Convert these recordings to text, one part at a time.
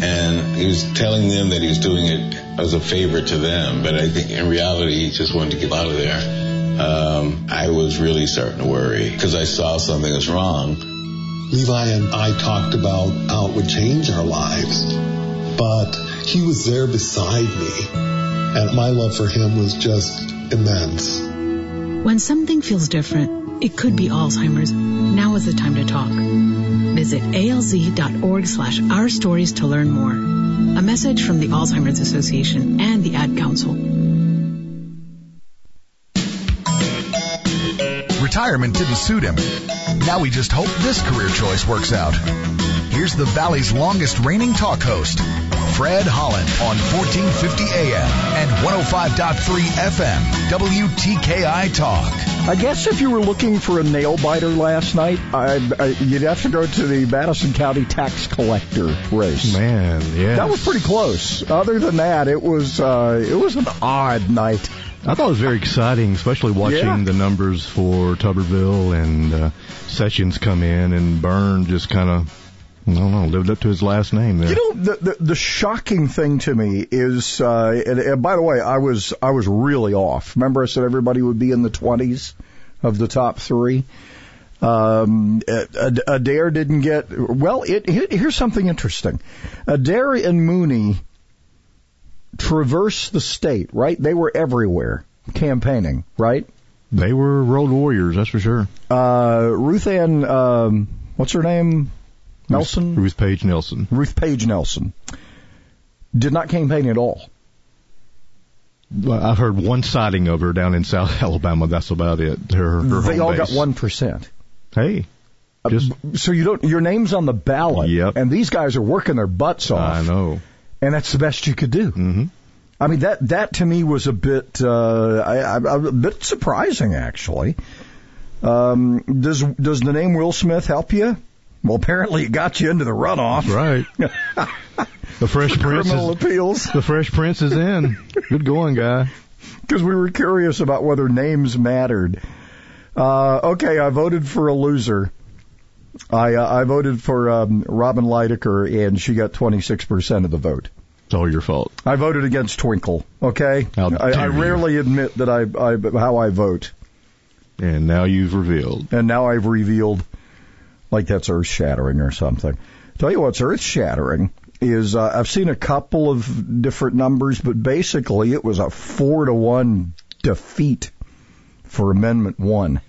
And he was telling them that he was doing it as a favor to them, but I think in reality he just wanted to get out of there. Um, I was really starting to worry because I saw something was wrong. Levi and I talked about how it would change our lives, but he was there beside me, and my love for him was just immense. When something feels different, it could be Alzheimer's. Now is the time to talk. Visit alz.org slash our stories to learn more. A message from the Alzheimer's Association and the Ad Council. Retirement didn't suit him. Now we just hope this career choice works out. Here's the Valley's longest reigning talk host, Fred Holland on 1450 AM and 105.3 FM, WTKI Talk. I guess if you were looking for a nail biter last night, I, I, you'd have to go to the Madison County tax collector race. Man, yeah. That was pretty close. Other than that, it was uh, it was an odd night. I thought it was very exciting, especially watching Yeah. the numbers for Tuberville and uh, Sessions come in and Byrne just kind of, I don't know, lived up to his last name there. You know, the, the the shocking thing to me is, uh, and, and by the way, I was I was really off. Remember, I said everybody would be in the twenties of the top three. Um, Adair didn't get well. It here- here's something interesting. Adair and Mooney traversed the state, right? They were everywhere campaigning, right? They were road warriors, that's for sure. Uh, Ruth Ann, um, what's her name? Nelson. Ruth Page Nelson. Ruth Page Nelson did not campaign at all. Well, I've heard one sighting of her down in South Alabama. That's about it. Her, her they all base. got one percent. Hey, just So you don't your name's on the ballot, Yep. and these guys are working their butts off, I know. and that's the best you could do. hmm I mean that that to me was a bit uh, I, I, a bit surprising actually. Um, does does the name Will Smith help you? Well, apparently it got you into the runoff. Right. the Fresh Prince Criminal is appeals. the Fresh Prince is in. Good going, guy. because we were curious about whether names mattered. Uh, okay, I voted for a loser. I uh, I voted for um, Robin Leidecker, and she got 26% of the vote. It's all your fault. I voted against Twinkle. Okay, I, I you. rarely admit that I, I how I vote, And now you've revealed. and now I've revealed like that's earth shattering or something. Tell you what's earth shattering is uh, I've seen a couple of different numbers, but basically it was a four to one defeat for Amendment One.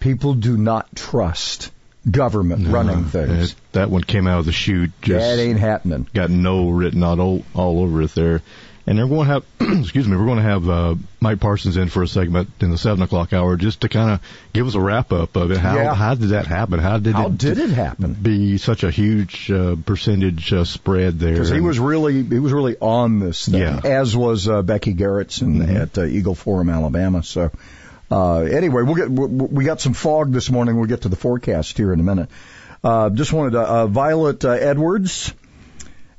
People do not trust government running Uh, things. it- that one came out of the chute. Just that ain't happening. got no written out all, all over it there. And they're going to have, excuse me, we're going to have uh, Mike Parsons in for a segment in the seven o'clock hour just to kind of give us a wrap up of it. How Yeah. how did that happen? How did How it did it happen? be such a huge uh, percentage uh, spread there? Because he was really he was really on this thing, Yeah. as was uh, Becky Gerritson Mhm. at uh, Eagle Forum, Alabama. So uh, anyway, we'll get we, we got some fog this morning. We'll get to the forecast here in a minute. Uh, just wanted to uh, Violet uh, Edwards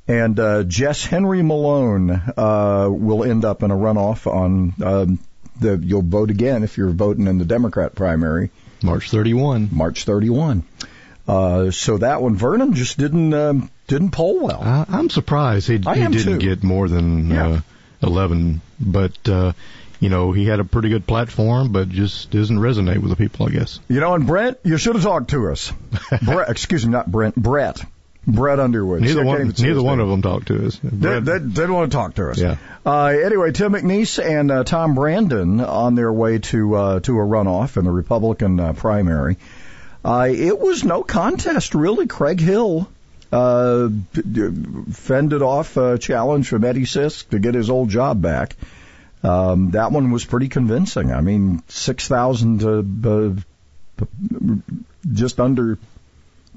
and uh, Jess Henry Malone uh, will end up in a runoff on um, the. You'll vote again if you're voting in the Democrat primary, March 31. March 31. Uh, so that one, Vernon just didn't um, didn't poll well. I, I'm surprised he, he didn't too. get more than Yeah. uh, 11, but uh, you know he had a pretty good platform, but just doesn't resonate with the people, I guess. You know, and Brent, you should have talked to us. Brett, excuse me, not Brent, Brett. Brett Underwood. Neither one, neither one of them talked to us. They, they, they didn't want to talk to us. Yeah. Uh, anyway, Tim McNeese and uh, Tom Brandon on their way to uh, to a runoff in the Republican uh, primary. Uh, it was no contest, really. Craig Hill uh, fended off a challenge from Eddie Sisk to get his old job back. Um, that one was pretty convincing. I mean, six thousand to uh, just under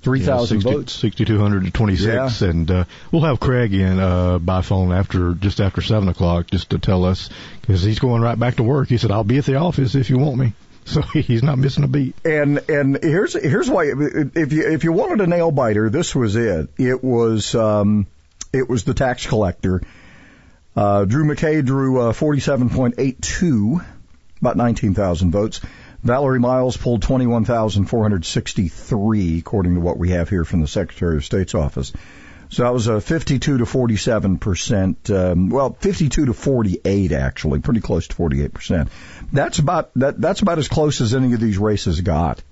Three thousand yeah, votes. 6,200 to 26. Yeah. And uh, we'll have Craig in uh, by phone after just after 7 o'clock just to tell us, because he's going right back to work. He said, I'll be at the office if you want me. So he's not missing a beat. And and here's here's why if you if you wanted a nail biter, this was it. It was um, it was the tax collector. Uh, Drew McKay drew uh, 47.82, about 19,000 votes. Valerie Miles pulled 21,463, according to what we have here from the Secretary of State's office. So that was a 52 to 47 percent. Um, well, 52 to 48 actually, pretty close to 48 percent. That's about that. That's about as close as any of these races got.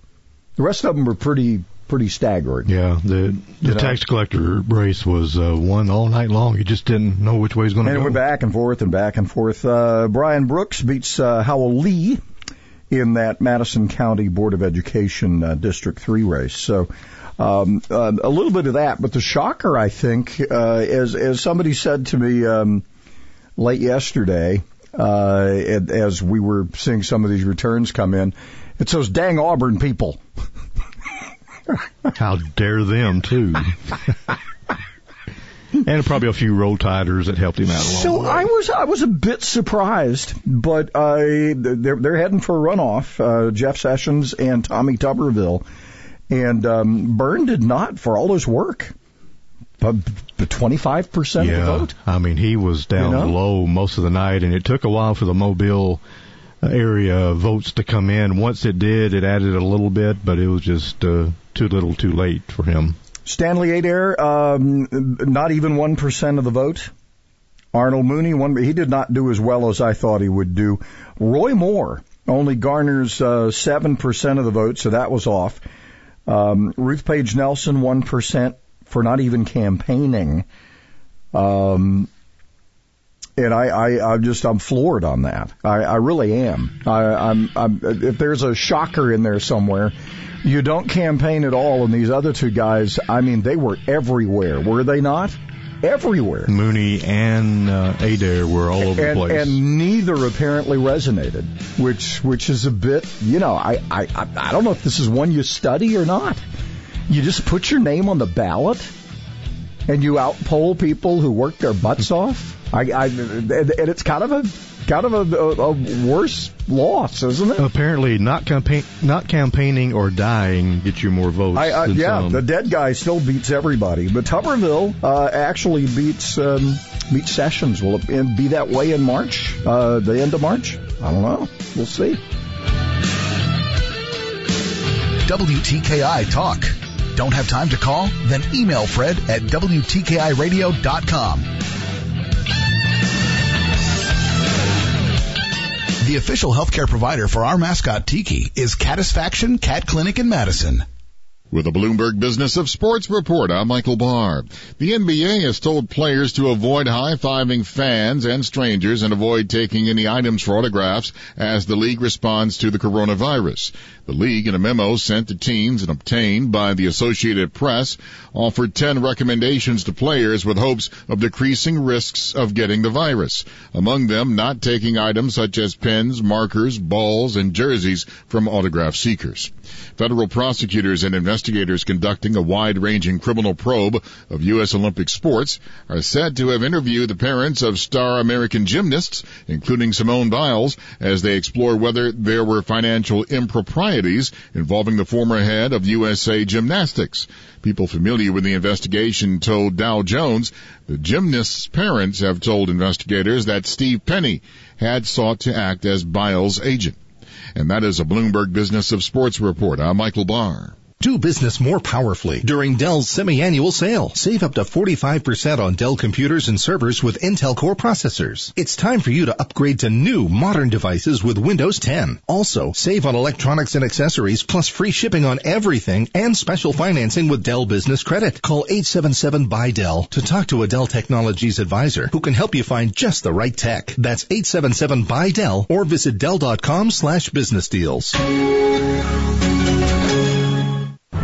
The rest of them were pretty pretty staggering. Yeah, the the You know? tax collector race was uh, one all night long. You just didn't know which way was going to And it go. went back and forth and back and forth. Uh, Brian Brooks beats uh, Howell Lee in that Madison County Board of Education uh, District 3 race. So um, uh, a little bit of that. But the shocker, I think, uh, as, as somebody said to me um, late yesterday, uh, as we were seeing some of these returns come in, it's those dang Auburn people. How dare them too? and probably a few roll tiders that helped him out So. I was I was a bit surprised, but I they're they're heading for a runoff. Uh, Jeff Sessions and Tommy Tuberville, and um, Byrne did not for all his work. But twenty five percent of the yeah, vote. I mean he was down You know? low most of the night, and it took a while for the Mobile area votes to come in. Once it did, it added a little bit, but it was just uh, too little, too late for him. Stanley Adair, um, not even one percent of the vote. Arnold Mooney, one he did not do as well as I thought he would do. Roy Moore only garners uh, seven percent of the vote, so that was off. Um, Ruth Page Nelson, one percent for not even campaigning. Um, and I, I, I'm just, I'm floored on that. I, I really am. I, I'm, I'm, if there's a shocker in there somewhere, you don't campaign at all, and these other two guys, I mean, they were everywhere, were they not? Everywhere. Mooney and uh, Adair were all over And, the place. and neither apparently resonated, which which is a bit, you know, I, I I don't know if this is one you study or not. You just put your name on the ballot, and you outpoll people who work their butts off. I, I and it's kind of a kind of a, a, a worse loss, isn't it? Apparently, not campaign, not campaigning or dying gets you more votes. I, I, than yeah, some. the dead guy still beats everybody, but Tuberville uh, actually beats um, beats Sessions. Will it be that way in March? Uh, the end of March? I don't know. We'll see. WTKI Talk. Don't have time to call? Then email Fred at WTKIRadio.com. The official healthcare provider for our mascot Tiki is Catisfaction Cat Clinic in Madison. With the Bloomberg Business of Sports report, I'm Michael Barr. The NBA has told players to avoid high-fiving fans and strangers and avoid taking any items for autographs as the league responds to the coronavirus. The league, in a memo sent to teams and obtained by the Associated Press, offered 10 recommendations to players with hopes of decreasing risks of getting the virus. Among them, not taking items such as pens, markers, balls, and jerseys from autograph seekers. Federal prosecutors and investigators conducting a wide-ranging criminal probe of U.S. Olympic sports are said to have interviewed the parents of star American gymnasts, including Simone Biles, as they explore whether there were financial improprieties involving the former head of USA Gymnastics. People familiar with the investigation told Dow Jones the gymnast's parents have told investigators that Steve Penny had sought to act as Biles' agent. And that is a Bloomberg Business of Sports report. I'm Michael Barr. Do business more powerfully during Dell's semi-annual sale. Save up to 45% on Dell computers and servers with Intel Core processors. It's time for you to upgrade to new modern devices with Windows 10. Also, save on electronics and accessories plus free shipping on everything and special financing with Dell Business Credit. Call 877 by Dell to talk to a Dell Technologies advisor who can help you find just the right tech. That's 877 by Dell or visit Dell.com slash business deals.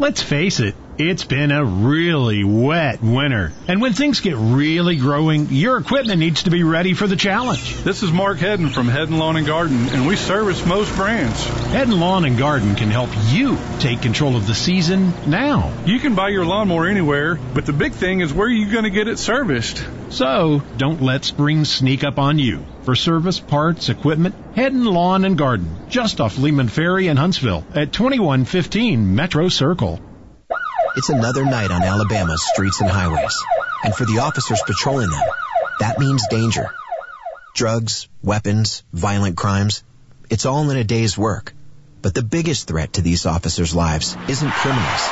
Let's face it, it's been a really wet winter. And when things get really growing, your equipment needs to be ready for the challenge. This is Mark Hedden from Hedden Lawn and Garden, and we service most brands. Hedden Lawn and Garden can help you take control of the season now. You can buy your lawnmower anywhere, but the big thing is where are you going to get it serviced? So, don't let spring sneak up on you. For service, parts, equipment, Hedden Lawn and Garden, just off Leeman Ferry in Huntsville at 2115 Metro Circle. It's another night on Alabama's streets and highways. And for the officers patrolling them, that means danger. Drugs, weapons, violent crimes, it's all in a day's work. But the biggest threat to these officers' lives isn't criminals.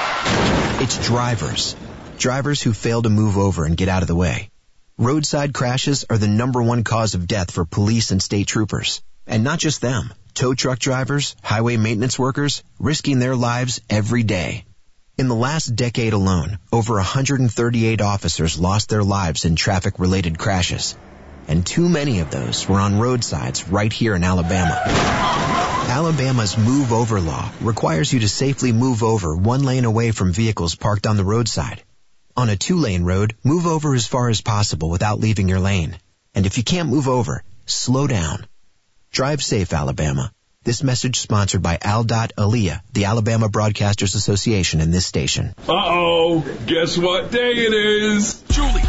It's drivers. Drivers who fail to move over and get out of the way. Roadside crashes are the number one cause of death for police and state troopers. And not just them. Tow truck drivers, highway maintenance workers, risking their lives every day. In the last decade alone, over 138 officers lost their lives in traffic related crashes. And too many of those were on roadsides right here in Alabama. Alabama's Move Over law requires you to safely move over one lane away from vehicles parked on the roadside. On a two-lane road, move over as far as possible without leaving your lane. And if you can't move over, slow down. Drive safe, Alabama. This message sponsored by Al Dot ALEA, the Alabama Broadcasters Association, and this station. Uh-oh, guess what day it is? Julie.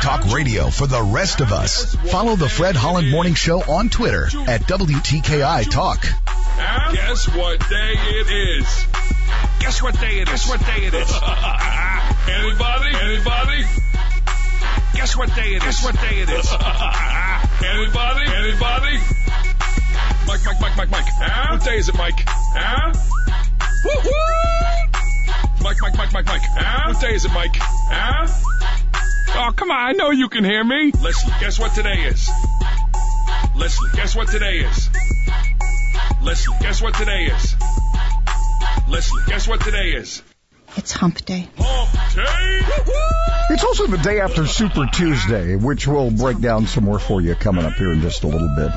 Talk radio for the rest of us. Follow the Fred Holland Morning Show on Twitter at WTKI Talk. Guess what day it is? Guess what day it is? Guess what day it is? Anybody? Anybody? Guess what day it is? Guess what day it is? Anybody? Anybody? Mike, Mike, Mike, Mike, Mike. Huh? What day is it, Mike? Huh? Woo-hoo! Mike, Mike, Mike, Mike, Mike. Huh? What day is it, Mike? Huh? Oh, come on, I know you can hear me. Leslie, guess what today is? Leslie, guess what today is? Leslie, guess what today is? Leslie, guess what today is? It's hump day. Hump day? It's also the day after Super Tuesday, which we'll break down some more for you coming up here in just a little bit.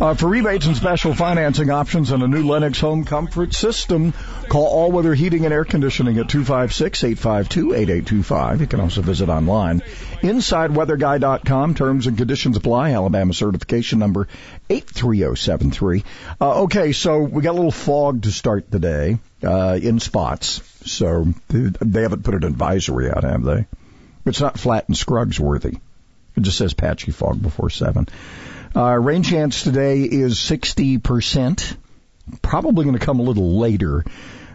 Uh, for rebates and special financing options on a new Lennox home comfort system, call All Weather Heating and Air Conditioning at 256-852-8825. You can also visit online. InsideWeatherGuy.com. Terms and conditions apply. Alabama certification number 83073. Uh, okay, so we got a little fog to start the day uh, in spots. So they haven't put an advisory out, have they? It's not flat and Scruggs worthy. It just says patchy fog before seven. Uh, rain chance today is 60%. Probably going to come a little later.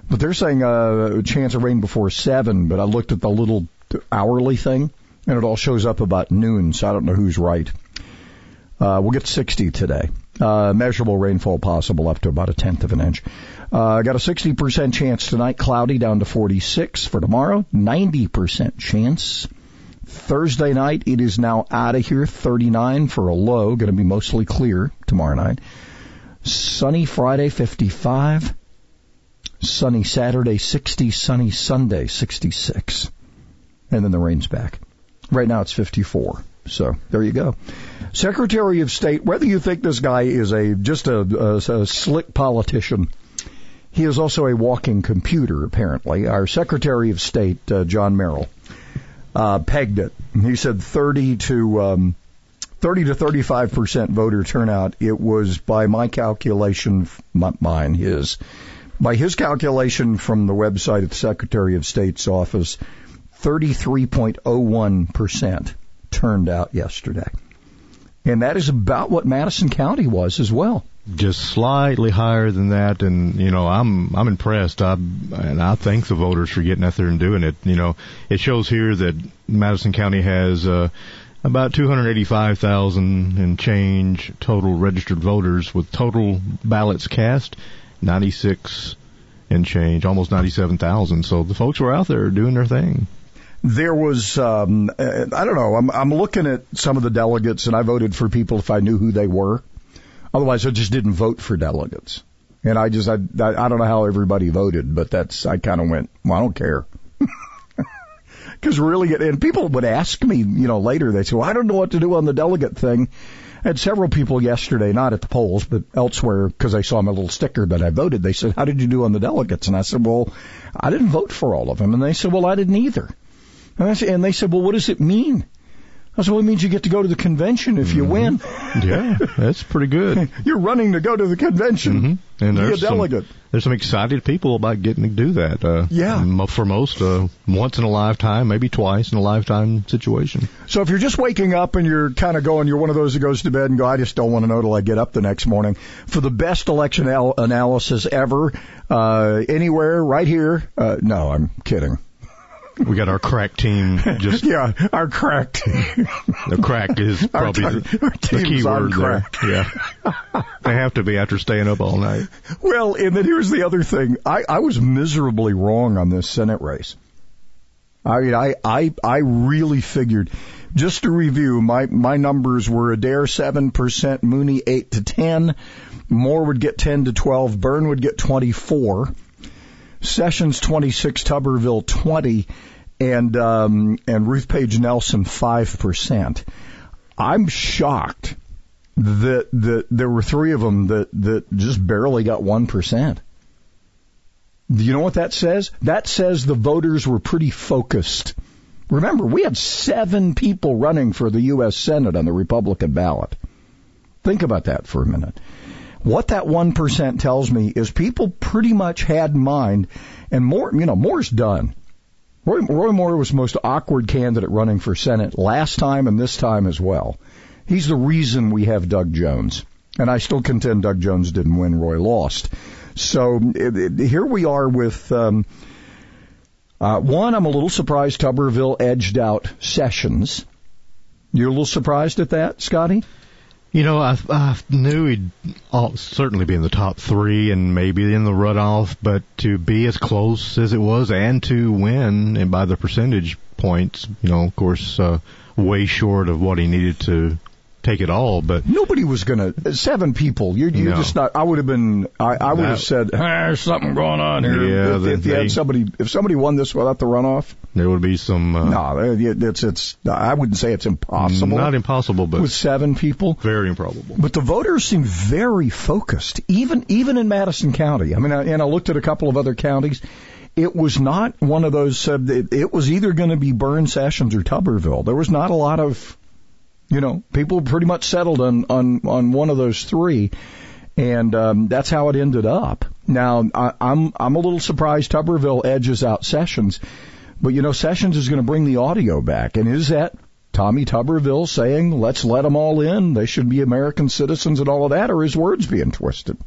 But they're saying uh, a chance of rain before seven, but I looked at the little hourly thing and it all shows up about noon, so I don't know who's right. Uh, we'll get 60 today. Uh, measurable rainfall possible up to about a tenth of an inch. Uh, got a 60% chance tonight, cloudy down to 46 for tomorrow, 90% chance. Thursday night, it is now out of here, 39 for a low, going to be mostly clear tomorrow night. Sunny Friday, 55. Sunny Saturday, 60. Sunny Sunday, 66. And then the rain's back. Right now it's 54. So there you go. Secretary of State, whether you think this guy is a just a, a, a slick politician, he is also a walking computer, apparently. Our Secretary of State, uh, John Merrill, uh, pegged it. He said 30 to um, 30 to 35 percent voter turnout. It was by my calculation, not mine, his, by his calculation from the website of the Secretary of State's office, 33.01 percent turned out yesterday. And that is about what Madison County was as well. Just slightly higher than that, and you know I'm I'm impressed. I and I thank the voters for getting out there and doing it. You know, it shows here that Madison County has uh, about 285,000 and change total registered voters, with total ballots cast 96 and change, almost 97,000. So the folks were out there doing their thing there was um, I don't know. I'm I'm looking at some of the delegates, and I voted for people if I knew who they were. Otherwise, I just didn't vote for delegates. And I just I I, don't know how everybody voted, but that's I kind of went. Well, I don't care. Because really, and people would ask me, you know, later. They say, "Well, I don't know what to do on the delegate thing." I had several people yesterday, not at the polls, but elsewhere, because I saw my little sticker that I voted. They said, "How did you do on the delegates?" And I said, "Well, I didn't vote for all of them." And they said, "Well, I didn't either." And, I said, and they said, "Well, what does it mean?" I said, well, it means you get to go to the convention if you win. yeah, that's pretty good. You're running to go to the convention. Mm-hmm. And Be a there's some, delegate. there's some excited people about getting to do that. Uh, Yeah. For most, uh, once in a lifetime, maybe twice in a lifetime situation. So if you're just waking up and you're kind of going, you're one of those that goes to bed and go, I just don't want to know till I get up the next morning. For the best election al- analysis ever, uh, anywhere, right here. Uh, no, I'm kidding. We got our crack team just yeah, our crack team. The crack is probably ti- the, our the key word there. crack. Yeah. they have to be after staying up all night. Well, and then here's the other thing. I, I was miserably wrong on this Senate race. I mean, I, I, I really figured, just to review, my, my numbers were Adair 7%, Mooney 8 to 10, Moore would get 10 to 12, Byrne would get 24, Sessions 26, Tuberville 20, and, um, and Ruth Page Nelson 5%. I'm shocked that that there were three of them that that just barely got one percent. Do you know what that says? That says the voters were pretty focused. Remember, we had seven people running for the U.S. Senate on the Republican ballot. Think about that for a minute. What that one percent tells me is people pretty much had in mind, and more, you know, Moore's done. Roy, Roy Moore was the most awkward candidate running for Senate last time and this time as well. He's the reason we have Doug Jones. And I still contend Doug Jones didn't win, Roy lost. So it, it, here we are with, um, uh, one, I'm a little surprised Tuberville edged out Sessions. You're a little surprised at that, Scotty? You know, I, I knew he'd certainly be in the top three and maybe in the runoff, but to be as close as it was and to win and by the percentage points, you know, of course, uh, way short of what he needed to take it all, but Nobody was gonna, seven people, you're, you're No. just not, I would have been, I, I would have said, "Ah, there's something going on here. Yeah, if, if you they- had somebody, if somebody won this without the runoff, there would be some, uh, no, it's, it's, I wouldn't say it's impossible. not impossible, but with seven people. very improbable. But the voters seem very focused, even even in Madison County. I mean, I, and I looked at a couple of other counties. It was not one of those. Uh, it, it was either going to be Byrne Sessions or Tuberville. There was not a lot of, you know, people pretty much settled on on on one of those three, and um, that's how it ended up. Now I, I'm I'm a little surprised Tuberville edges out Sessions, but you know Sessions is going to bring the audio back, and is that Tommy Tuberville saying, let's let them all in, they should be American citizens and all of that, or his words being twisted?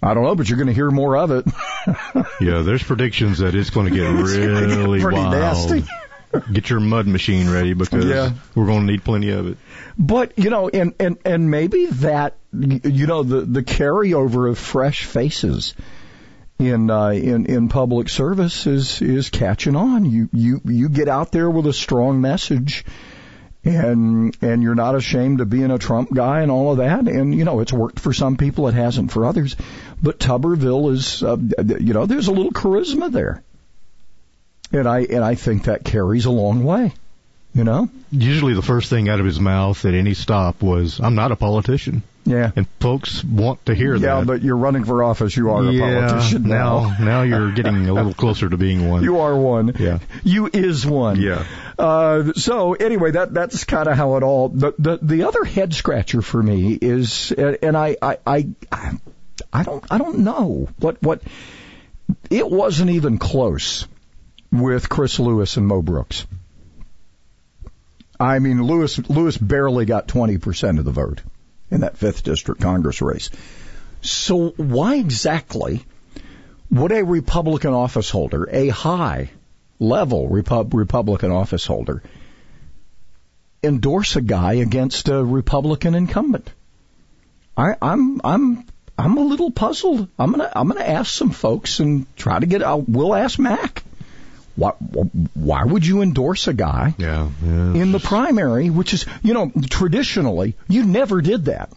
I don't know, but you're going to hear more of it. Yeah, there's predictions that it's going to get really pretty wild. nasty. Get your mud machine ready because Yeah. we're going to need plenty of it. But, you know, and, and, and maybe that, you know, the, the carryover of fresh faces in, uh, in, in public service is, is catching on. You, you, you get out there with a strong message and, and you're not ashamed of being a Trump guy and all of that. And, you know, it's worked for some people, it hasn't for others. But Tuberville is, uh, you know, there's a little charisma there. And I, and I think that carries a long way. You know? Usually the first thing out of his mouth at any stop was, I'm not a politician. Yeah. And folks want to hear Yeah, that. Yeah, but you're running for office. You are a politician now. now. Now you're getting a little closer to being one. You are one. Yeah. You is one. Yeah. Uh, so anyway, that that's kind of how it all. The, the the other head scratcher for me is, and I I I I don't I don't know what what. It wasn't even close with Chris Lewis and Mo Brooks. I mean, Lewis Lewis barely got twenty percent of the vote in that fifth district Congress race. So why exactly would a Republican office holder, a high level Repub- Republican office holder, endorse a guy against a Republican incumbent? I, I'm I'm I'm a little puzzled. I'm gonna I'm gonna ask some folks and try to get. I'll, we'll ask Mac. Why, why would you endorse a guy Yeah. yeah. in the primary, which is, you know, traditionally, you never did that.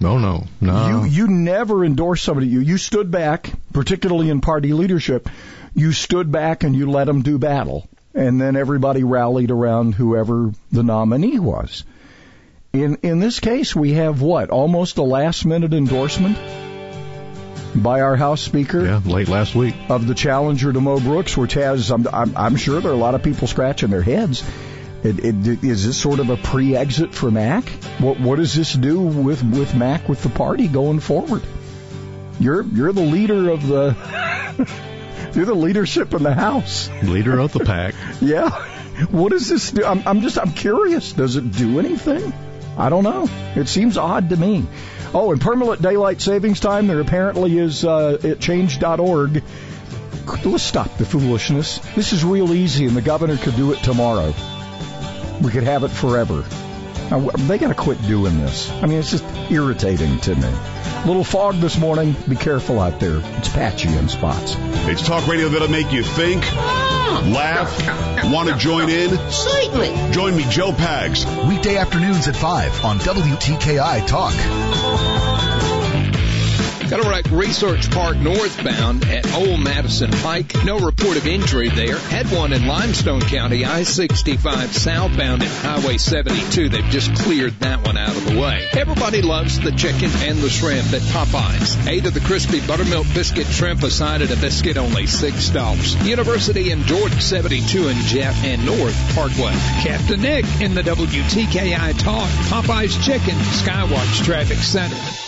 No, no, no. You you never endorsed somebody. You you stood back, particularly in party leadership. You stood back and you let them do battle, and then everybody rallied around whoever the nominee was. In in this case, we have what almost a last minute endorsement by our House Speaker. Yeah, late last week of the challenger to Mo Brooks, which has I'm I'm, I'm sure there are a lot of people scratching their heads. It, it, is this sort of a pre-exit for Mac? What what does this do with with Mac with the party going forward? You're you're the leader of the you're the leadership in the House. Leader of the pack. yeah. What does this do? I'm, I'm just I'm curious. Does it do anything? I don't know. It seems odd to me. Oh, and permanent daylight savings time, there apparently is uh, at change.org. Let's stop the foolishness. This is real easy, and the governor could do it tomorrow. We could have it forever. Now, they got to quit doing this. I mean, it's just irritating to me. Little fog this morning. Be careful out there. It's patchy in spots. It's talk radio that'll make you think, laugh, want to join in. Certainly. Join me, Joe Pags. Weekday afternoons at 5 on WTKI Talk. Got Research Park northbound at Old Madison Pike. No report of injury there. Had one in Limestone County, I-65 southbound at Highway 72. They've just cleared that one out of the way. Everybody loves the chicken and the shrimp at Popeyes. Eight of the crispy buttermilk biscuit shrimp aside at a biscuit only $6. University and Jordan 72 and Jeff and North Parkway. Captain Nick in the WTKI Talk. Popeyes Chicken, Skywatch Traffic Center.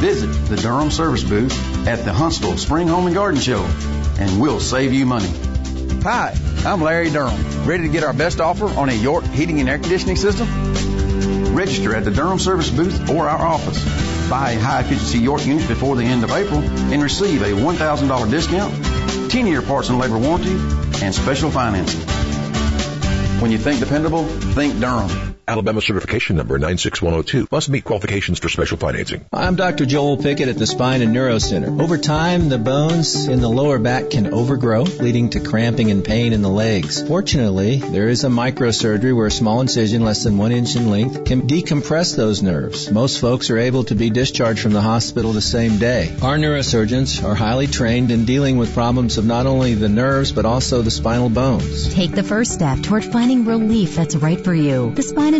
Visit the Durham service booth at the Huntsville Spring Home and Garden Show, and we'll save you money. Hi, I'm Larry Durham. Ready to get our best offer on a York heating and air conditioning system? Register at the Durham service booth or our office. Buy a high efficiency York unit before the end of April and receive a $1,000 discount, 10 year parts and labor warranty, and special financing. When you think dependable, think Durham. Alabama certification number 96102. Must meet qualifications for special financing. I'm Dr. Joel Pickett at the Spine and Neuro Center. Over time, the bones in the lower back can overgrow, leading to cramping and pain in the legs. Fortunately, there is a microsurgery where a small incision less than one inch in length can decompress those nerves. Most folks are able to be discharged from the hospital the same day. Our neurosurgeons are highly trained in dealing with problems of not only the nerves but also the spinal bones. Take the first step toward finding relief that's right for you. The Spine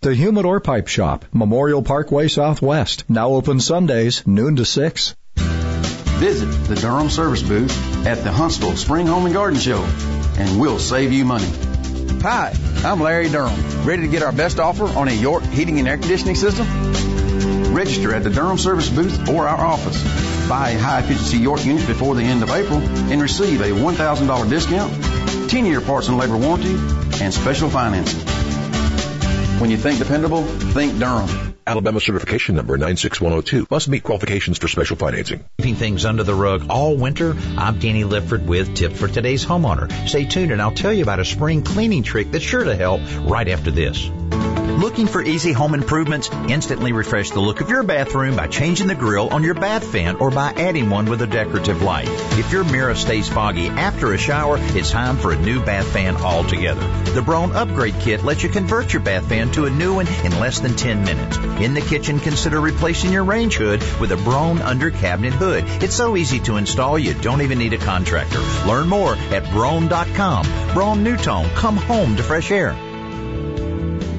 The Humidor Pipe Shop, Memorial Parkway Southwest. Now open Sundays, noon to 6. Visit the Durham service booth at the Huntsville Spring Home and Garden Show, and we'll save you money. Hi, I'm Larry Durham. Ready to get our best offer on a York heating and air conditioning system? Register at the Durham service booth or our office. Buy a high efficiency York unit before the end of April and receive a $1,000 discount, 10 year parts and labor warranty, and special financing. When you think dependable, think Durham. Alabama certification number 96102. Must meet qualifications for special financing. Keeping things under the rug all winter, I'm Danny Lipford with Tip for today's homeowner. Stay tuned and I'll tell you about a spring cleaning trick that's sure to help right after this. Looking for easy home improvements? Instantly refresh the look of your bathroom by changing the grill on your bath fan or by adding one with a decorative light. If your mirror stays foggy after a shower, it's time for a new bath fan altogether. The Broan Upgrade Kit lets you convert your bath fan to a new one in less than 10 minutes. In the kitchen, consider replacing your range hood with a Broan under cabinet hood. It's so easy to install, you don't even need a contractor. Learn more at Broan.com. Broan NuTone, come home to fresh air.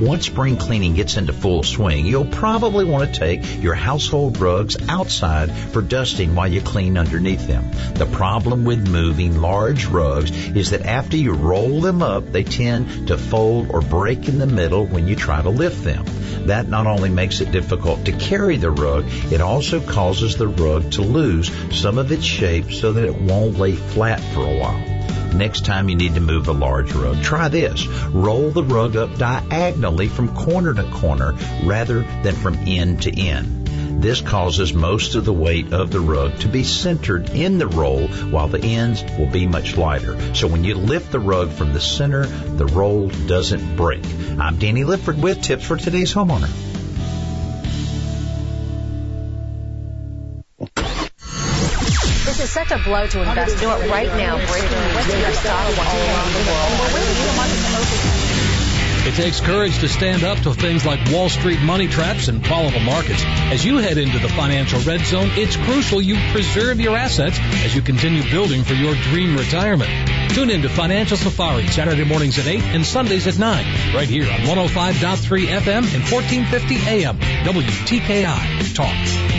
Once spring cleaning gets into full swing, you'll probably want to take your household rugs outside for dusting while you clean underneath them. The problem with moving large rugs is that after you roll them up, they tend to fold or break in the middle when you try to lift them. That not only makes it difficult to carry the rug, it also causes the rug to lose some of its shape so that it won't lay flat for a while. Next time you need to move a large rug, try this. Roll the rug up diagonally from corner to corner rather than from end to end. This causes most of the weight of the rug to be centered in the roll while the ends will be much lighter. So when you lift the rug from the center, the roll doesn't break. I'm Danny Lipford with tips for today's homeowner. A blow to. Do it right now. It takes courage to stand up to things like Wall Street money traps and volatile markets. As you head into the financial red zone, it's crucial you preserve your assets as you continue building for your dream retirement. Tune in to Financial Safari Saturday mornings at 8 and Sundays at 9, right here on 105.3 FM and 1450 AM. WTKI Talk.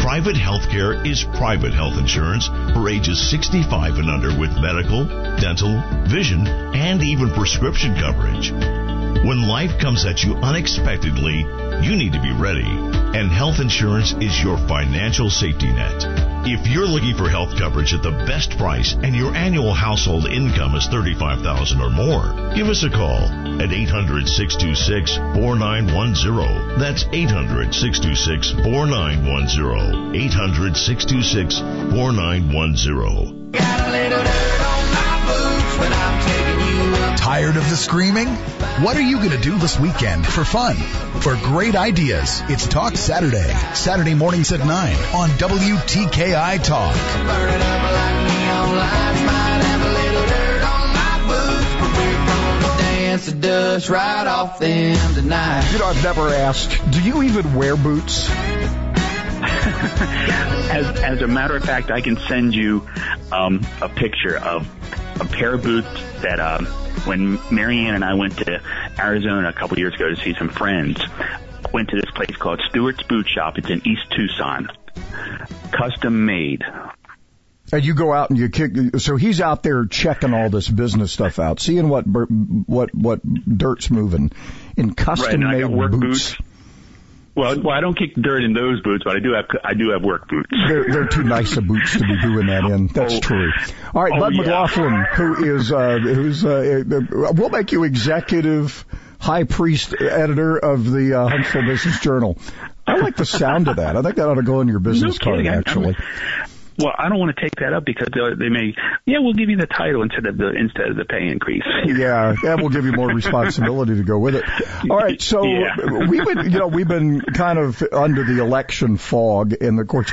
Private healthcare is private health insurance for ages 65 and under with medical, dental, vision, and even prescription coverage. When life comes at you unexpectedly, you need to be ready, and health insurance is your financial safety net. If you're looking for health coverage at the best price and your annual household income is 35000 or more, give us a call at 800-626-4910. That's 800-626-4910. 800-626-4910. Tired of the screaming? What are you going to do this weekend for fun? For great ideas, it's Talk Saturday. Saturday mornings at 9 on WTKI Talk. dust right off them tonight. You know, I've never asked, do you even wear boots? as, as a matter of fact, I can send you um, a picture of a pair of boots that um, when Marianne and I went to Arizona a couple years ago to see some friends, went to this place called Stewart's Boot Shop. It's in East Tucson, custom made. And you go out and you kick. So he's out there checking all this business stuff out, seeing what what what dirt's moving in custom right, made boots. boots. Well, well, I don't kick dirt in those boots, but I do have I do have work boots. They're, they're too nice of boots to be doing that in. That's oh, true. All right, oh, Bud yeah. McLaughlin, who is uh, who's uh, we'll make you executive high priest editor of the uh, Huntsville Business Journal. I like the sound of that. I think that ought to go in your business no card, actually. I'm, well, I don't want to take that up because they may, yeah, we'll give you the title instead of the instead of the pay increase. yeah, and we'll give you more responsibility to go with it. All right, so yeah. we've been, you know, we've been kind of under the election fog, and of course,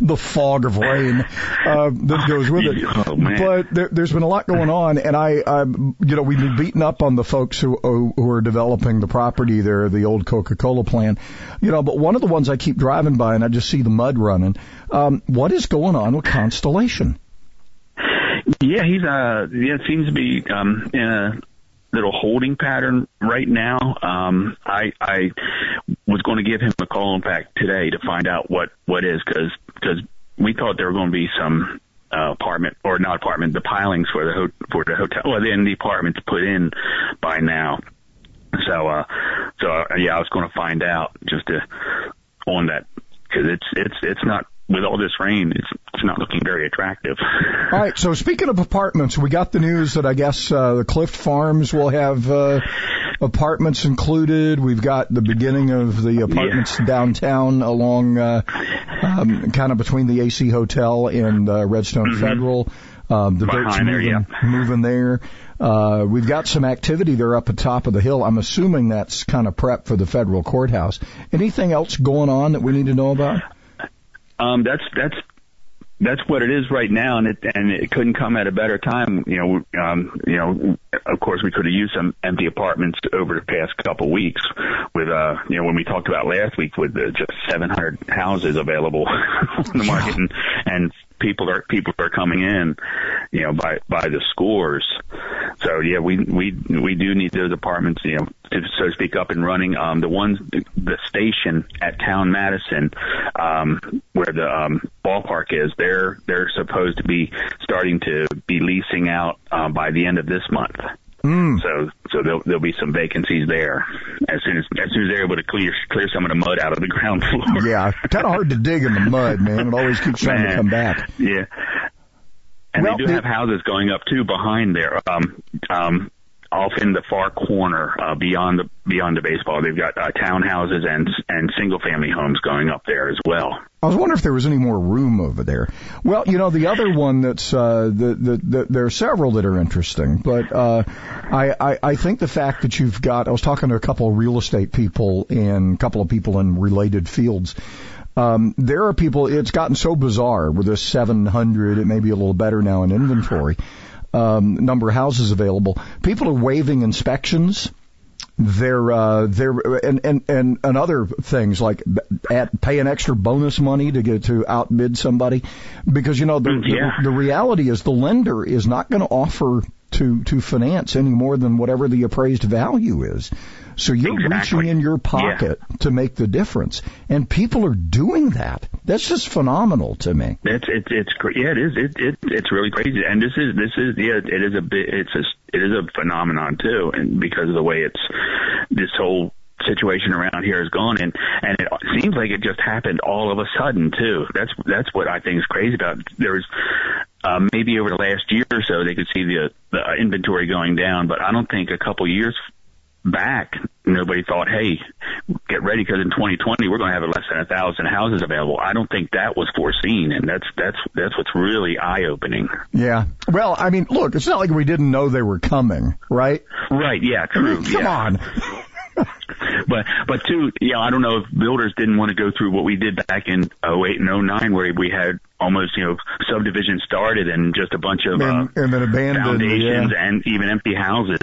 the fog of rain uh, that goes with it. Oh, but there, has been a lot going on, and I, I, you know, we've been beating up on the folks who who are developing the property there, the old Coca-Cola plant, you know. But one of the ones I keep driving by, and I just see the mud running. Um, what is going on with Constellation? Yeah, he's uh, yeah, seems to be um, in a little holding pattern right now. Um, I I was going to give him a call in fact today to find out what what is because because we thought there were going to be some uh, apartment or not apartment the pilings for the ho- for the hotel well then the apartments put in by now. So uh, so uh, yeah, I was going to find out just to on that because it's it's it's not with all this rain, it's, it's not looking very attractive. All right. So speaking of apartments, we got the news that I guess uh, the Clift Farms will have uh, apartments included. We've got the beginning of the apartments yeah. downtown along, uh, um, kind of between the AC Hotel and uh, Redstone mm-hmm. Federal. Um, the dirt's Behind there, moving, yeah. moving there. Uh, we've got some activity there up at the top of the hill. I'm assuming that's kind of prep for the federal courthouse. Anything else going on that we need to know about? Um, that's that's that's what it is right now, and it and it couldn't come at a better time. You know, um, you know, of course, we could have used some empty apartments over the past couple weeks. With uh, you know, when we talked about last week with the just 700 houses available on the market, and and people are people are coming in, you know, by by the scores. So yeah, we we we do need those apartments, you know, to so to speak, up and running. Um, the ones the station at Town Madison, um, where the um, ballpark is, they're they're supposed to be starting to be leasing out uh, by the end of this month. Mm. So so there'll, there'll be some vacancies there as soon as as soon as they're able to clear clear some of the mud out of the ground floor. Yeah, kind of hard to dig in the mud, man. It always keeps trying to come back. Yeah. And Well, they do have houses going up too behind there. Um, um, off in the far corner, uh, beyond the beyond the baseball, they've got uh, townhouses and and single family homes going up there as well. I was wondering if there was any more room over there. Well, you know, the other one that's uh, the, the, the there are several that are interesting, but uh, I, I I think the fact that you've got I was talking to a couple of real estate people and a couple of people in related fields. Um, there are people. It's gotten so bizarre with this 700. It may be a little better now in inventory. Um, number of houses available. People are waiving inspections they're uh they're and and and, and other things like at, pay an extra bonus money to get to outbid somebody. Because you know the Yeah. the, the reality is the lender is not going to offer to to finance any more than whatever the appraised value is. So you're Exactly. reaching in your pocket to make the difference. And people are doing that. That's just phenomenal to me. It's it's it's cra- yeah it is. It, it it's really crazy. And this is this is yeah it is a bit it's a it is a phenomenon too and because of the way it's this whole situation around here has gone and and it seems like it just happened all of a sudden too that's that's what I think is crazy about it. there was um, maybe over the last year or so they could see the the inventory going down but I don't think a couple years back, nobody thought, hey, get ready because in 2020 we're going to have less than a thousand houses available. I don't think that was foreseen, and that's that's that's what's really eye opening. yeah well i mean look it's not like we didn't know they were coming right Right? Yeah. True. come yeah. on But but too, yeah, I don't know if builders didn't want to go through what we did back in 08 and 09 where we had almost you know subdivision started and just a bunch of uh, and, and then abandoned foundations yeah. and even empty houses.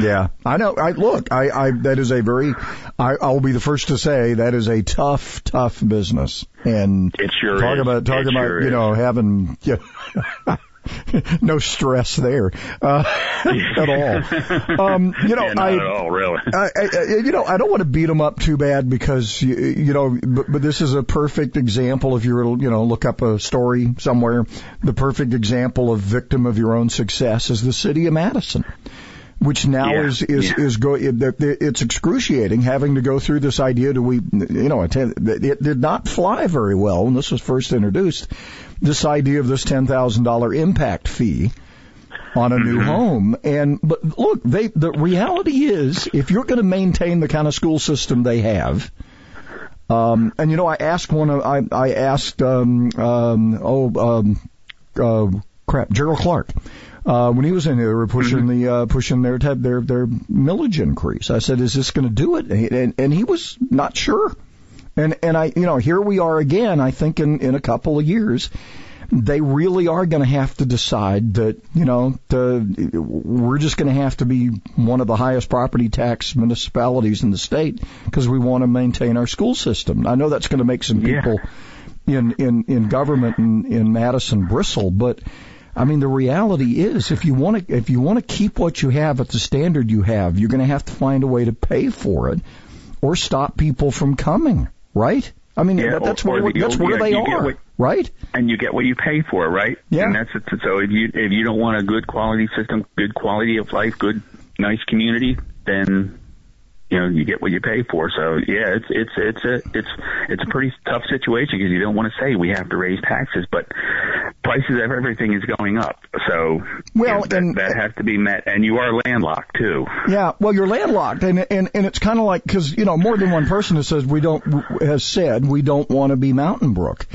Yeah, I know. I look. I, I that is a very. I, I'll be the first to say that is a tough, tough business. And It sure talk is. about talk It about sure you is. know having know, no stress there uh, at all. Um, you know, yeah, not I. at all, really. I, I, I- you know, I don't want to beat them up too bad because you, you know, but, but this is a perfect example. If you were, you know, look up a story somewhere, the perfect example of victim of your own success is the city of Madison which now Yeah, is is yeah. is go it, it- it's excruciating having to go through this idea to we you know it, it did not fly very well when this was first introduced this idea of this ten thousand dollar impact fee on a new Mm-hmm. home and but look they the reality is if you're going to maintain the kind of school system they have um and you know I asked one of I I asked um um oh um uh crap Gerald Clark uh, when he was in here, they were pushing the uh, pushing their their their millage increase. I said, "Is this going to do it?" And, and and he was not sure. And and I, you know, here we are again. I think in in a couple of years, they really are going to have to decide that you know the, we're just going to have to be one of the highest property tax municipalities in the state because we want to maintain our school system. I know that's going to make some Yeah. people in in in government in in Madison bristle, but I mean the reality is if you want to if you want to keep what you have at the standard you have, you're going to have to find a way to pay for it or stop people from coming, right? I mean Yeah, that, that's or- or where the- that's where yeah, they are, what- right? and you get what you pay for, right? Yeah. And that's it. so if you if you don't want a good quality system, good quality of life, good nice community, then you know you get what you pay for. So yeah, it's it's it's a it's it's a pretty tough situation because you don't want to say we have to raise taxes, but prices of everything is going up. So Well, you know, that, and- that has to be met, and you are landlocked too. Yeah, well, you're landlocked, and and and it's kind of like because you know more than one person has says we don't has said we don't want to be Mountain Brook,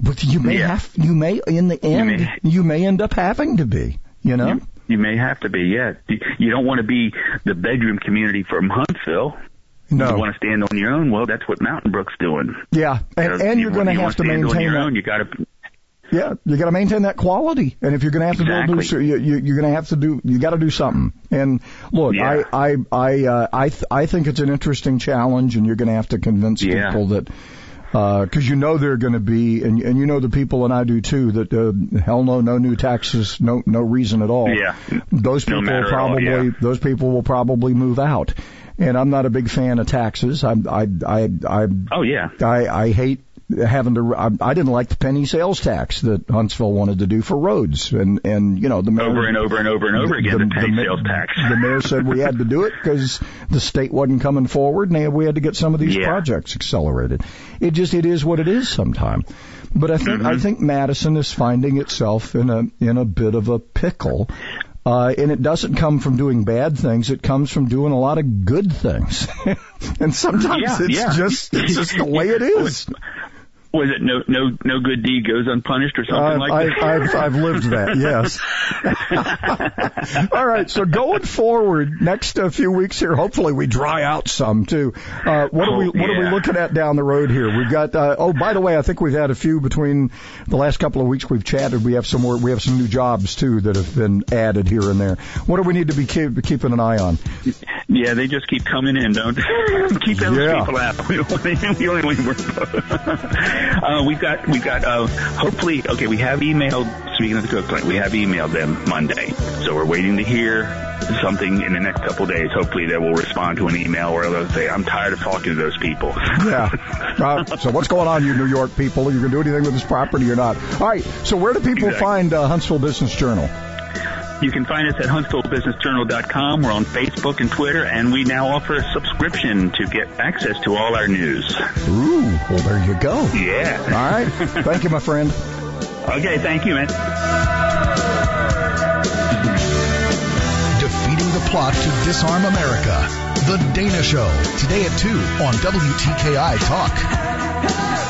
But you may Yeah. have, you may, in the end, you may, may. end up having to be, you know? You, you may have to be, yeah. You- don't want to be the bedroom community from Huntsville. No. You want to stand on your own. Well, that's what Mountain Brook's doing. Yeah, and, and you you're going to have to stand on maintain your that. own. You got to. Yeah, you got to maintain that quality, and if you're going to have to do, Exactly. you, you, you're going to have to do, you got to do something. And look, Yeah. I, I, I, uh, I, th- I think it's an interesting challenge, and you're going to have to convince Yeah. people that, because you know they're going to be, and and you know the people, and I do too, that uh, hell no, no new taxes, no no reason at all. Yeah. those people will at all, probably, yeah. those people will probably move out. And I'm not a big fan of taxes. I, I, I, I, Oh yeah. I, I hate having to. I, I didn't like the penny sales tax that Huntsville wanted to do for roads, and and you know the mayor, Over and over and over and over again, the penny ma- sales tax. The mayor said we had to do it because the state wasn't coming forward, and we had to get some of these Yeah. projects accelerated. It just it is what it is sometime. But I think I Mhm. think Madison is finding itself in a in a bit of a pickle. Uh, and it doesn't come from doing bad things. It comes from doing a lot of good things. and sometimes Yeah, it's yeah. just, it's just the way it is. Was it no no no good deed goes unpunished or something like that? I've, I've lived that, yes. All right, so going forward, next uh, few weeks here, hopefully we dry out some too. Uh, what are we Oh, What are we looking at down the road here? We've got. Uh, oh, by the way, I think we've had a few between the last couple of weeks we've chatted. We have some more. We have some new jobs too that have been added here and there. What do we need to be keep, keeping an eye on? Yeah, they just keep coming in. Don't keep those Yeah. people out. We any- we only want uh, we've got we've got uh, hopefully okay. We have emailed. Speaking of the cook plant, we have emailed them Monday, so we're waiting to hear something in the next couple of days. Hopefully, they will respond to an email or they'll say, "I'm tired of talking to those people." Yeah. Uh, so what's going on, you New York people? Are you going to do anything with this property or not? All right. So where do people Exactly. find uh, Huntsville Business Journal? You can find us at HuntsvilleBusinessJournal.com. We're on Facebook and Twitter, and we now offer a subscription to get access to all our news. Ooh. Well, there you go. Yeah. All right. Thank you, my friend. Okay, thank you, man. Defeating the plot to disarm America. The Dana Show. Today at 2 on WTKI Talk.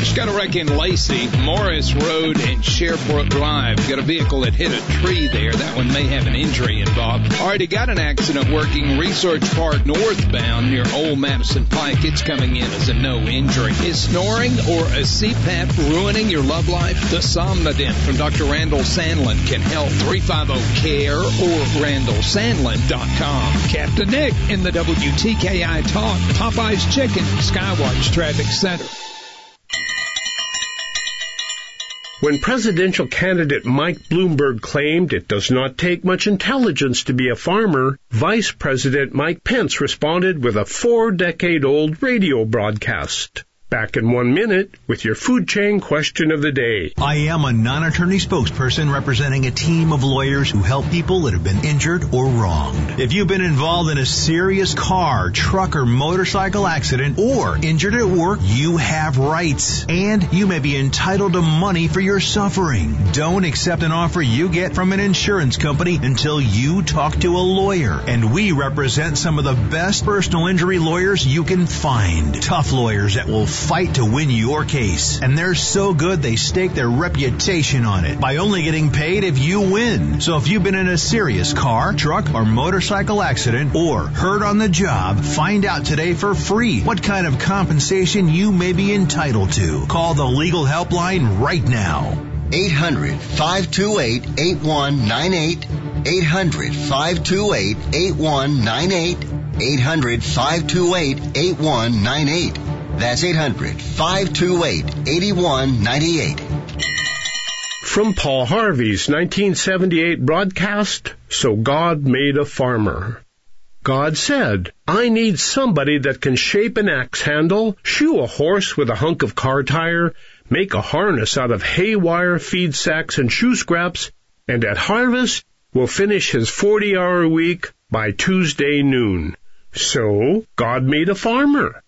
Just got a wreck in Lacey, Morris Road and Sherbrooke Drive. Got a vehicle that hit a tree there. That one may have an injury involved. Already got an accident working Research Park northbound near Old Madison Pike. It's coming in as a no injury. Is snoring or a CPAP ruining your love life? The Somnodent from Dr. Randall Sandlin can help. 350-CARE or randallsandlin.com. Captain Nick in the WTKI Talk, Popeye's Chicken, Skywatch Traffic Center. When presidential candidate Mike Bloomberg claimed it does not take much intelligence to be a farmer, Vice President Mike Pence responded with a four decade old radio broadcast. Back in one minute with your food chain question of the day. I am a non-attorney spokesperson representing a team of lawyers who help people that have been injured or wronged. If you've been involved in a serious car, truck, or motorcycle accident or injured at work, you have rights and you may be entitled to money for your suffering. Don't accept an offer you get from an insurance company until you talk to a lawyer. And we represent some of the best personal injury lawyers you can find. Tough lawyers that will fight to win your case. And they're so good they stake their reputation on it by only getting paid if you win. So if you've been in a serious car, truck, or motorcycle accident or hurt on the job, find out today for free what kind of compensation you may be entitled to. Call the legal helpline right now. 800 528 8198. 800 528 8198. 800 528 8198. That's 800 528 8198. From Paul Harvey's 1978 broadcast, So God Made a Farmer. God said, I need somebody that can shape an axe handle, shoe a horse with a hunk of car tire, make a harness out of haywire feed sacks and shoe scraps, and at harvest will finish his 40 hour week by Tuesday noon. So, God made a farmer.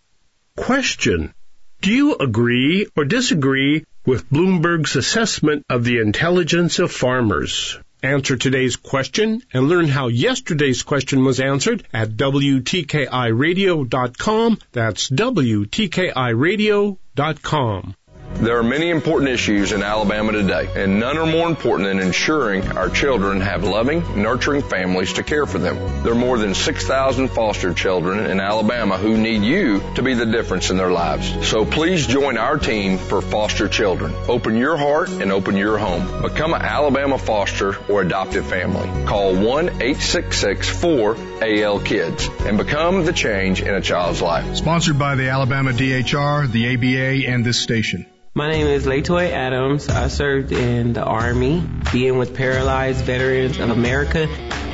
Question. Do you agree or disagree with Bloomberg's assessment of the intelligence of farmers? Answer today's question and learn how yesterday's question was answered at WTKIRadio.com. That's WTKIRadio.com. There are many important issues in Alabama today, and none are more important than ensuring our children have loving, nurturing families to care for them. There are more than 6,000 foster children in Alabama who need you to be the difference in their lives. So please join our team for foster children. Open your heart and open your home. Become an Alabama foster or adoptive family. Call 1-866-4-AL-KIDS and become the change in a child's life. Sponsored by the Alabama DHR, the ABA, and this station. My name is Latoy Adams. I served in the Army, being with Paralyzed Veterans of America.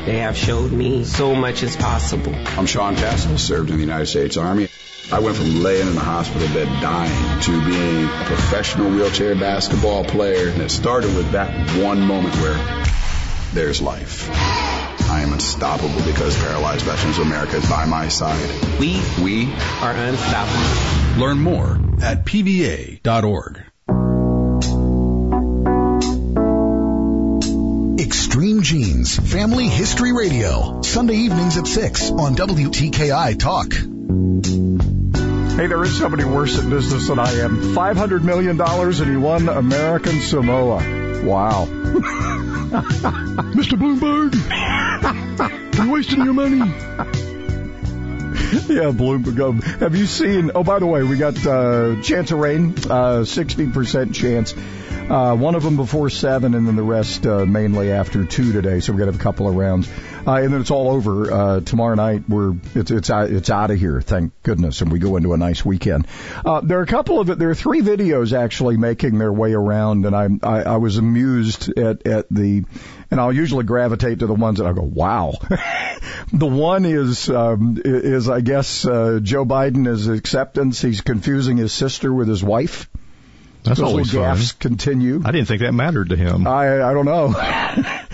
They have showed me so much is possible. I'm Sean Castle, served in the United States Army. I went from laying in the hospital bed dying to being a professional wheelchair basketball player. And it started with that one moment where there's life. I am unstoppable because Paralyzed Veterans of America is by my side. We, we are unstoppable. Learn more at pva.org. Extreme Genes, Family History Radio, Sunday evenings at 6 on WTKI Talk. Hey, there is somebody worse at business than I am. $500 million and he won American Samoa. Wow. Mr. Bloomberg, you're wasting your money. yeah, Bloomberg. Have you seen? Oh, by the way, we got uh, chance of rain, uh, 60% chance. Uh, one of them before seven, and then the rest uh, mainly after two today. So we're gonna have a couple of rounds, uh, and then it's all over uh, tomorrow night. We're it's it's it's out of here, thank goodness, and we go into a nice weekend. Uh, there are a couple of. There are three videos actually making their way around, and I I, I was amused at at the. And I'll usually gravitate to the ones that I go, wow. the one is, um, is I guess, uh, Joe Biden, his acceptance. He's confusing his sister with his wife. That's Those always little fun. continue. I didn't think that mattered to him. I I don't know.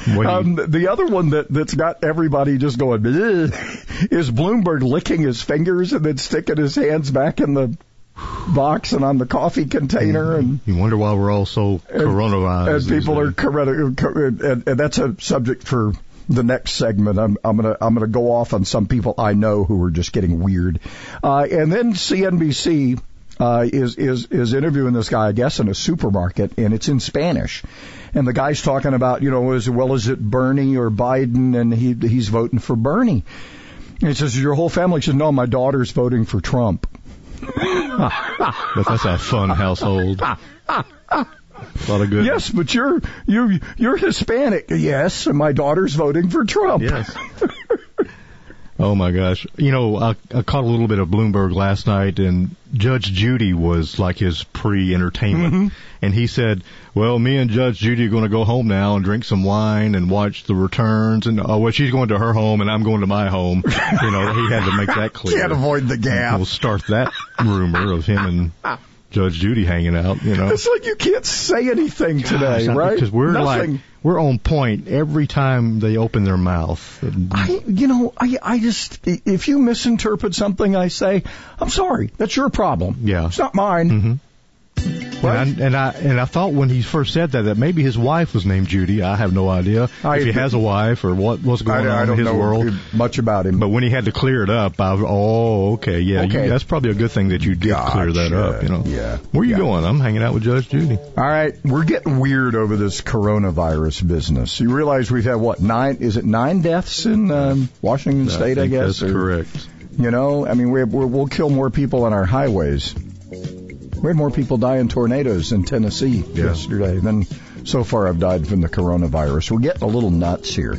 Do um, the other one that that's got everybody just going is Bloomberg licking his fingers and then sticking his hands back in the box and on the coffee container and. You wonder why we're all so coronavirus. And people are corona, and, and that's a subject for the next segment. I'm, I'm gonna I'm gonna go off on some people I know who are just getting weird, uh, and then CNBC. Uh, is is is interviewing this guy, I guess, in a supermarket, and it's in Spanish, and the guy's talking about, you know, as well as it Bernie or Biden, and he he's voting for Bernie. And he says, "Your whole family?" He says, "No, my daughter's voting for Trump." but that's a fun household. A lot of good. Yes, but you're you you're Hispanic. Yes, and my daughter's voting for Trump. Yes. Oh my gosh! You know, I, I caught a little bit of Bloomberg last night, and Judge Judy was like his pre-entertainment, Mm-hmm. and he said, "Well, me and Judge Judy are going to go home now and drink some wine and watch the returns." And oh, well, she's going to her home, and I'm going to my home. you know, he had to make that clear. Can't avoid the gap. We'll start that rumor of him and Judge Judy hanging out. You know, It's like you can't say anything today, right? Because we're Nothing. like we're on point every time they open their mouth. I, you know, I, I just, if you misinterpret something I say, I'm sorry. That's your problem. Yeah. It's not mine. Mm-hmm. And, I, and I and I thought when he first said that that maybe his wife was named Judy. I have no idea I- if he has a wife or what what's going I, on I don't in his know world. much about him. But when he had to clear it up, I oh okay yeah you- that's probably a good thing that you did clear that up. You know Yeah. where you Yeah. going? I'm hanging out with Judge Judy. All right, we're getting weird over this coronavirus business. You realize we've had what nine? Is it nine deaths in um, Washington State? I, guess that's or- correct. You know, I mean, we we're, we'll kill more people on our highways. We had more people die in tornadoes in Tennessee yesterday than so far I've died from the coronavirus. We're getting a little nuts here.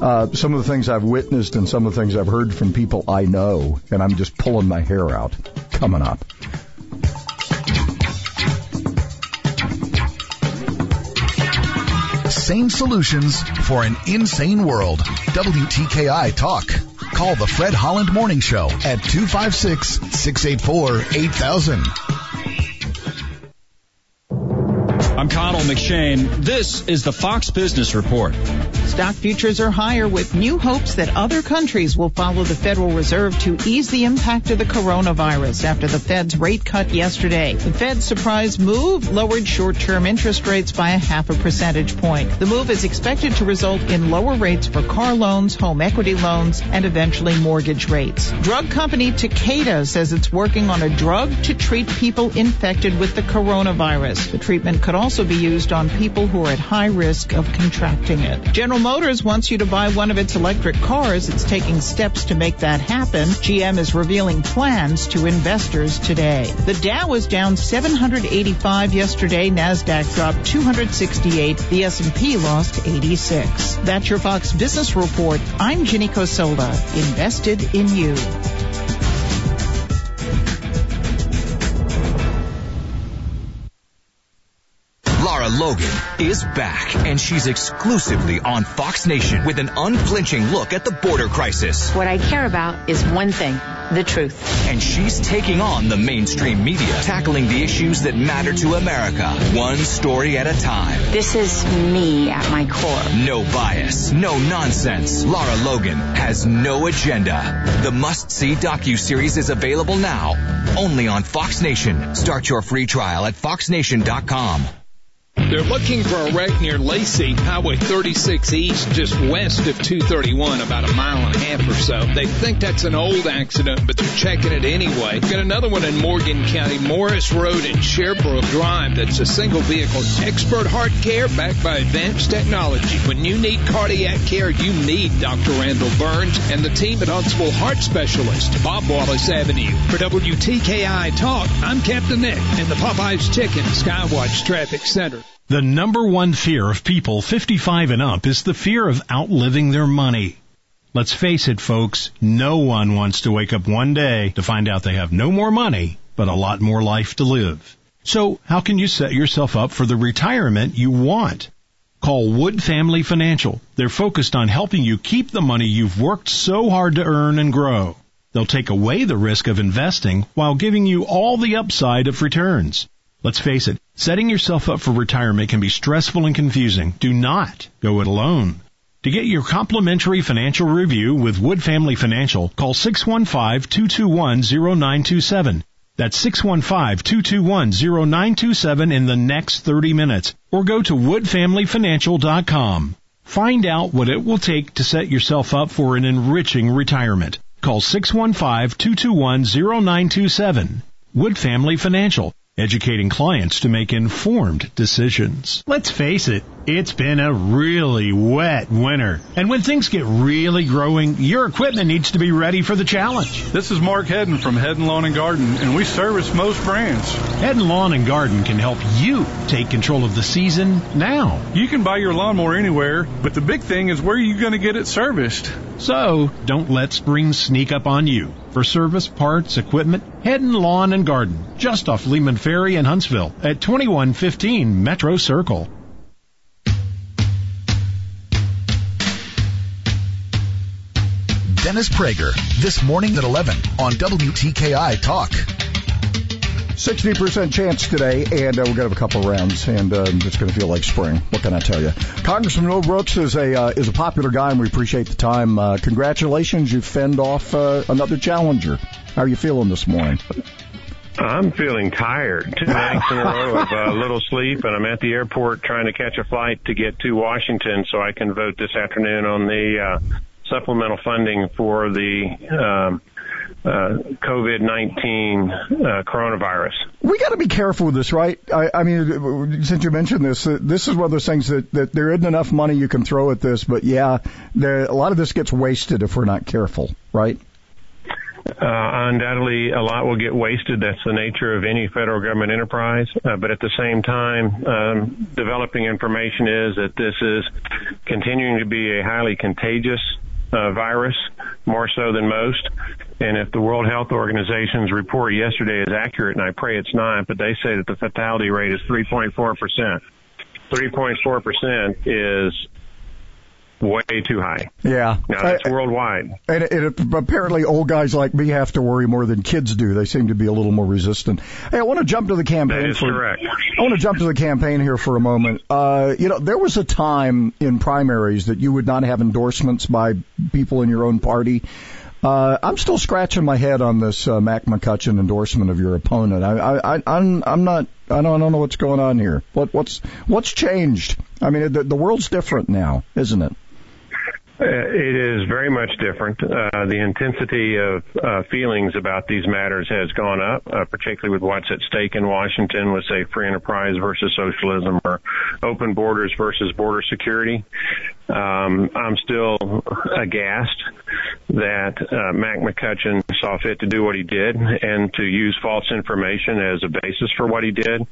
Uh, some of the things I've witnessed and some of the things I've heard from people I know, and I'm just pulling my hair out. Coming up. Sane solutions for an insane world. WTKI Talk. Call the Fred Holland Morning Show at 256 684 8000. I'm Connell McShane. This is the Fox Business Report. Stock futures are higher with new hopes that other countries will follow the Federal Reserve to ease the impact of the coronavirus after the Fed's rate cut yesterday. The Fed's surprise move lowered short-term interest rates by a half a percentage point. The move is expected to result in lower rates for car loans, home equity loans, and eventually mortgage rates. Drug company Takeda says it's working on a drug to treat people infected with the coronavirus. The treatment could also be used on people who are at high risk of contracting it. General Motors wants you to buy one of its electric cars. It's taking steps to make that happen. GM is revealing plans to investors today. The Dow was down 785 yesterday. Nasdaq dropped 268. The S&P lost 86. That's your Fox Business Report. I'm Ginny Cosola. Invested in you. Logan is back, and she's exclusively on Fox Nation with an unflinching look at the border crisis. What I care about is one thing the truth. And she's taking on the mainstream media, tackling the issues that matter to America, one story at a time. This is me at my core. No bias, no nonsense. Lara Logan has no agenda. The must-see docu-series is available now, only on Fox Nation. Start your free trial at foxnation.com. They're looking for a wreck near Lacey, Highway 36 East, just west of 231, about a mile and a half or so. They think that's an old accident, but they're checking it anyway. Got another one in Morgan County, Morris Road and Sherbrooke Drive. That's a single vehicle. Expert heart care backed by advanced technology. When you need cardiac care, you need Dr. Randall Burns and the team at Huntsville Heart Specialist, Bob Wallace Avenue. For WTKI Talk, I'm Captain Nick in the Popeyes Chicken Skywatch Traffic Center. The number one fear of people 55 and up is the fear of outliving their money. Let's face it, folks, no one wants to wake up one day to find out they have no more money, but a lot more life to live. So how can you set yourself up for the retirement you want? Call Wood Family Financial. They're focused on helping you keep the money you've worked so hard to earn and grow. They'll take away the risk of investing while giving you all the upside of returns. Let's face it, setting yourself up for retirement can be stressful and confusing. Do not go it alone. To get your complimentary financial review with Wood Family Financial, call 615-221-0927. That's 615-221-0927 in the next 30 minutes. Or go to woodfamilyfinancial.com. Find out what it will take to set yourself up for an enriching retirement. Call 615-221-0927. Wood Family Financial educating clients to make informed decisions. Let's face it, it's been a really wet winter. And when things get really growing, your equipment needs to be ready for the challenge. This is Mark Hedden from Hedden Lawn and Garden, and we service most brands. Hedden Lawn and Garden can help you take control of the season now. You can buy your lawnmower anywhere, but the big thing is where are you going to get it serviced? So, don't let spring sneak up on you. For service, parts, equipment, Hedden Lawn and Garden, just off Leeman Ferry in Huntsville at 2115 Metro Circle. Dennis Prager, this morning at 11 on WTKI Talk. 60% chance today, and uh, we're going to have a couple rounds, and uh, it's going to feel like spring. What can I tell you? Congressman Mo Brooks is a uh, is a popular guy, and we appreciate the time. Uh, congratulations, you fend off uh, another challenger. How are you feeling this morning? I'm feeling tired. Two nights in a row of uh, little sleep, and I'm at the airport trying to catch a flight to get to Washington so I can vote this afternoon on the uh, supplemental funding for the um, uh, COVID-19 uh, coronavirus. We got to be careful with this, right? I, I mean, since you mentioned this, uh, this is one of those things that, that there isn't enough money you can throw at this, but yeah, there, a lot of this gets wasted if we're not careful, right? Uh, undoubtedly, a lot will get wasted. That's the nature of any federal government enterprise. Uh, but at the same time, um, developing information is that this is continuing to be a highly contagious uh, virus, more so than most. And if the World Health Organization's report yesterday is accurate, and I pray it's not, but they say that the fatality rate is 3.4%. 3.4% is way too high. Yeah. Now that's worldwide. And, it, it, apparently, old guys like me have to worry more than kids do. They seem to be a little more resistant. Hey, I want to jump to the campaign. That is for, correct. I want to jump to the campaign here for a moment. Uh, you know, there was a time in primaries that you would not have endorsements by people in your own party. Uh, I'm still scratching my head on this uh, Mac McCutcheon endorsement of your opponent. I, I, I'm, I'm not. I don't, I don't know what's going on here. What, what's, what's changed? I mean, the, the world's different now, isn't it? Uh, it is very much different. Uh, the intensity of uh, feelings about these matters has gone up, uh, particularly with what's at stake in Washington with, say, free enterprise versus socialism or open borders versus border security. Um, I'm still aghast that uh, Mac McCutcheon saw fit to do what he did and to use false information as a basis for what he did.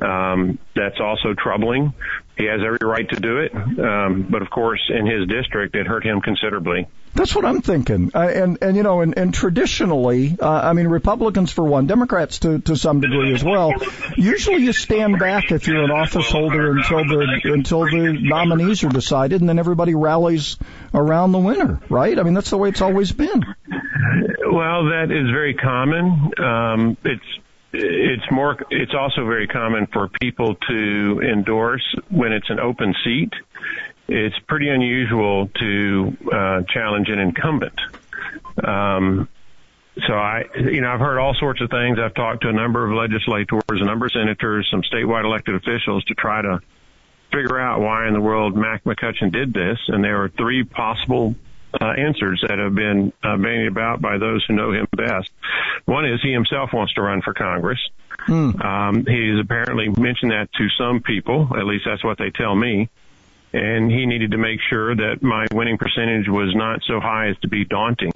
Um, that's also troubling. He has every right to do it, um, but of course, in his district, it hurt him considerably. That's what I'm thinking. Uh, and and you know, and, and traditionally, uh, I mean, Republicans for one, Democrats to to some degree as well. Usually, you stand back if you're an office holder until the until the nominees are decided, and then everybody rallies around the winner, right? I mean, that's the way it's always been. Well, that is very common. Um, it's it's more it's also very common for people to endorse when it's an open seat it's pretty unusual to uh, challenge an incumbent um, so I, you know, I've heard all sorts of things. I've talked to a number of legislators, a number of senators, some statewide elected officials to try to figure out why in the world Mac McCutcheon did this. And there are three possible uh, answers that have been uh, bandied about by those who know him best. One is he himself wants to run for Congress. Hmm. Um, he's apparently mentioned that to some people, at least that's what they tell me. And he needed to make sure that my winning percentage was not so high as to be daunting.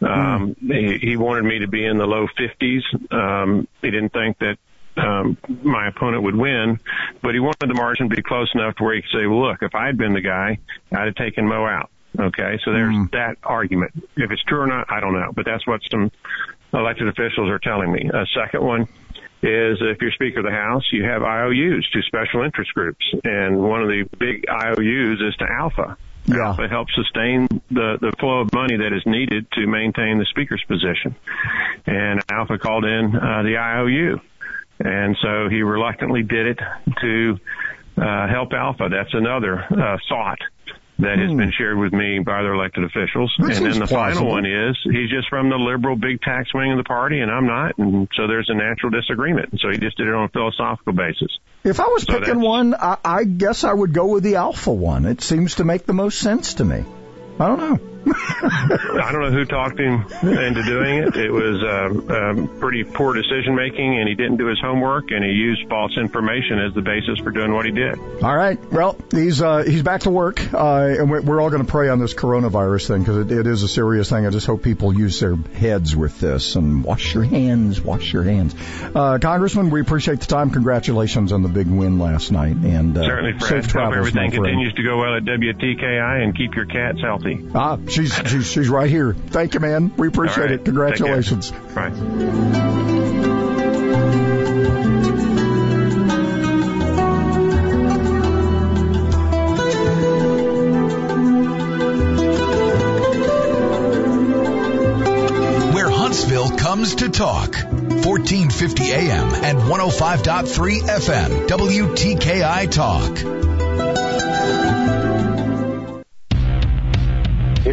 Um, he, he wanted me to be in the low 50s. Um, he didn't think that um, my opponent would win, but he wanted the margin to be close enough to where he could say, well, look, if I had been the guy, I'd have taken Mo out. Okay, so there's Mm. that argument. If it's true or not, I don't know, but that's what some elected officials are telling me. A second one is if you're Speaker of the House, you have IOUs to special interest groups, and one of the big IOUs is to ALFA. Yeah. ALFA helps sustain the, the flow of money that is needed to maintain the Speaker's position. And ALFA called in uh, the IOU. And so he reluctantly did it to uh, help ALFA. That's another uh, thought that has been shared with me by their elected officials. Hmm. And then the plausible. final one is he's just from the liberal big tax wing of the party, and I'm not, and so there's a natural disagreement. And so he just did it on a philosophical basis. If I was So picking one, I, I guess I would go with the ALFA one. It seems to make the most sense to me. I don't know. I don't know who talked him into doing it. It was uh, um, pretty poor decision making, and he didn't do his homework, and he used false information as the basis for doing what he did. All right. Well, he's uh, he's back to work, uh, and we're, all going to pray on this coronavirus thing because it, it is a serious thing. I just hope people use their heads with this and wash your hands, wash your hands. Uh, Congressman, we appreciate the time. Congratulations on the big win last night, and uh, Certainly, Fred. safe Hope travels, everything continues to go well at WTKI, and keep your cats healthy. Ah, she's she's she's right here. Thank you, man. We appreciate All right. it. Congratulations. Take Where Huntsville comes to talk. 1450 AM and 105.3 FM. WTKI Talk.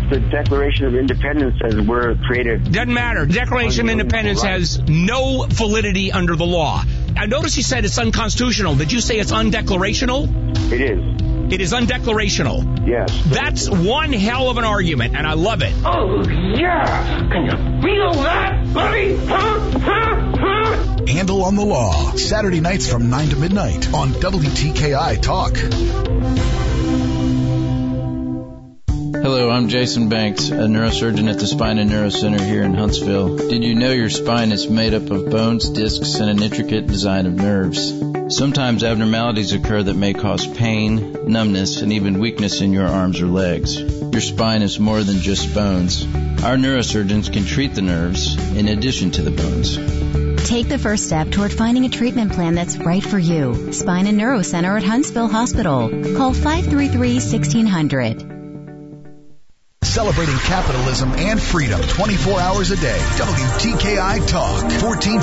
The Declaration of Independence says we're created, Doesn't matter. Declaration of Independence has no validity under the law. I notice you said it's unconstitutional. Did you say it's undeclarational? It is. It is undeclarational. Yes. That's one hell of an argument, and I love it. Oh, yeah. Can you feel that, buddy? Huh? Huh? Huh? Handle on the Law. Saturday nights from 9 to midnight on WTKI Talk. Hello, I'm Jason Banks, a neurosurgeon at the Spine and Neuro Center here in Huntsville. Did you know your spine is made up of bones, discs, and an intricate design of nerves? Sometimes abnormalities occur that may cause pain, numbness, and even weakness in your arms or legs. Your spine is more than just bones. Our neurosurgeons can treat the nerves in addition to the bones. Take the first step toward finding a treatment plan that's right for you. Spine and Neuro Center at Huntsville Hospital. Call 533-1600. Celebrating capitalism and freedom 24 hours a day. WTKI Talk, 14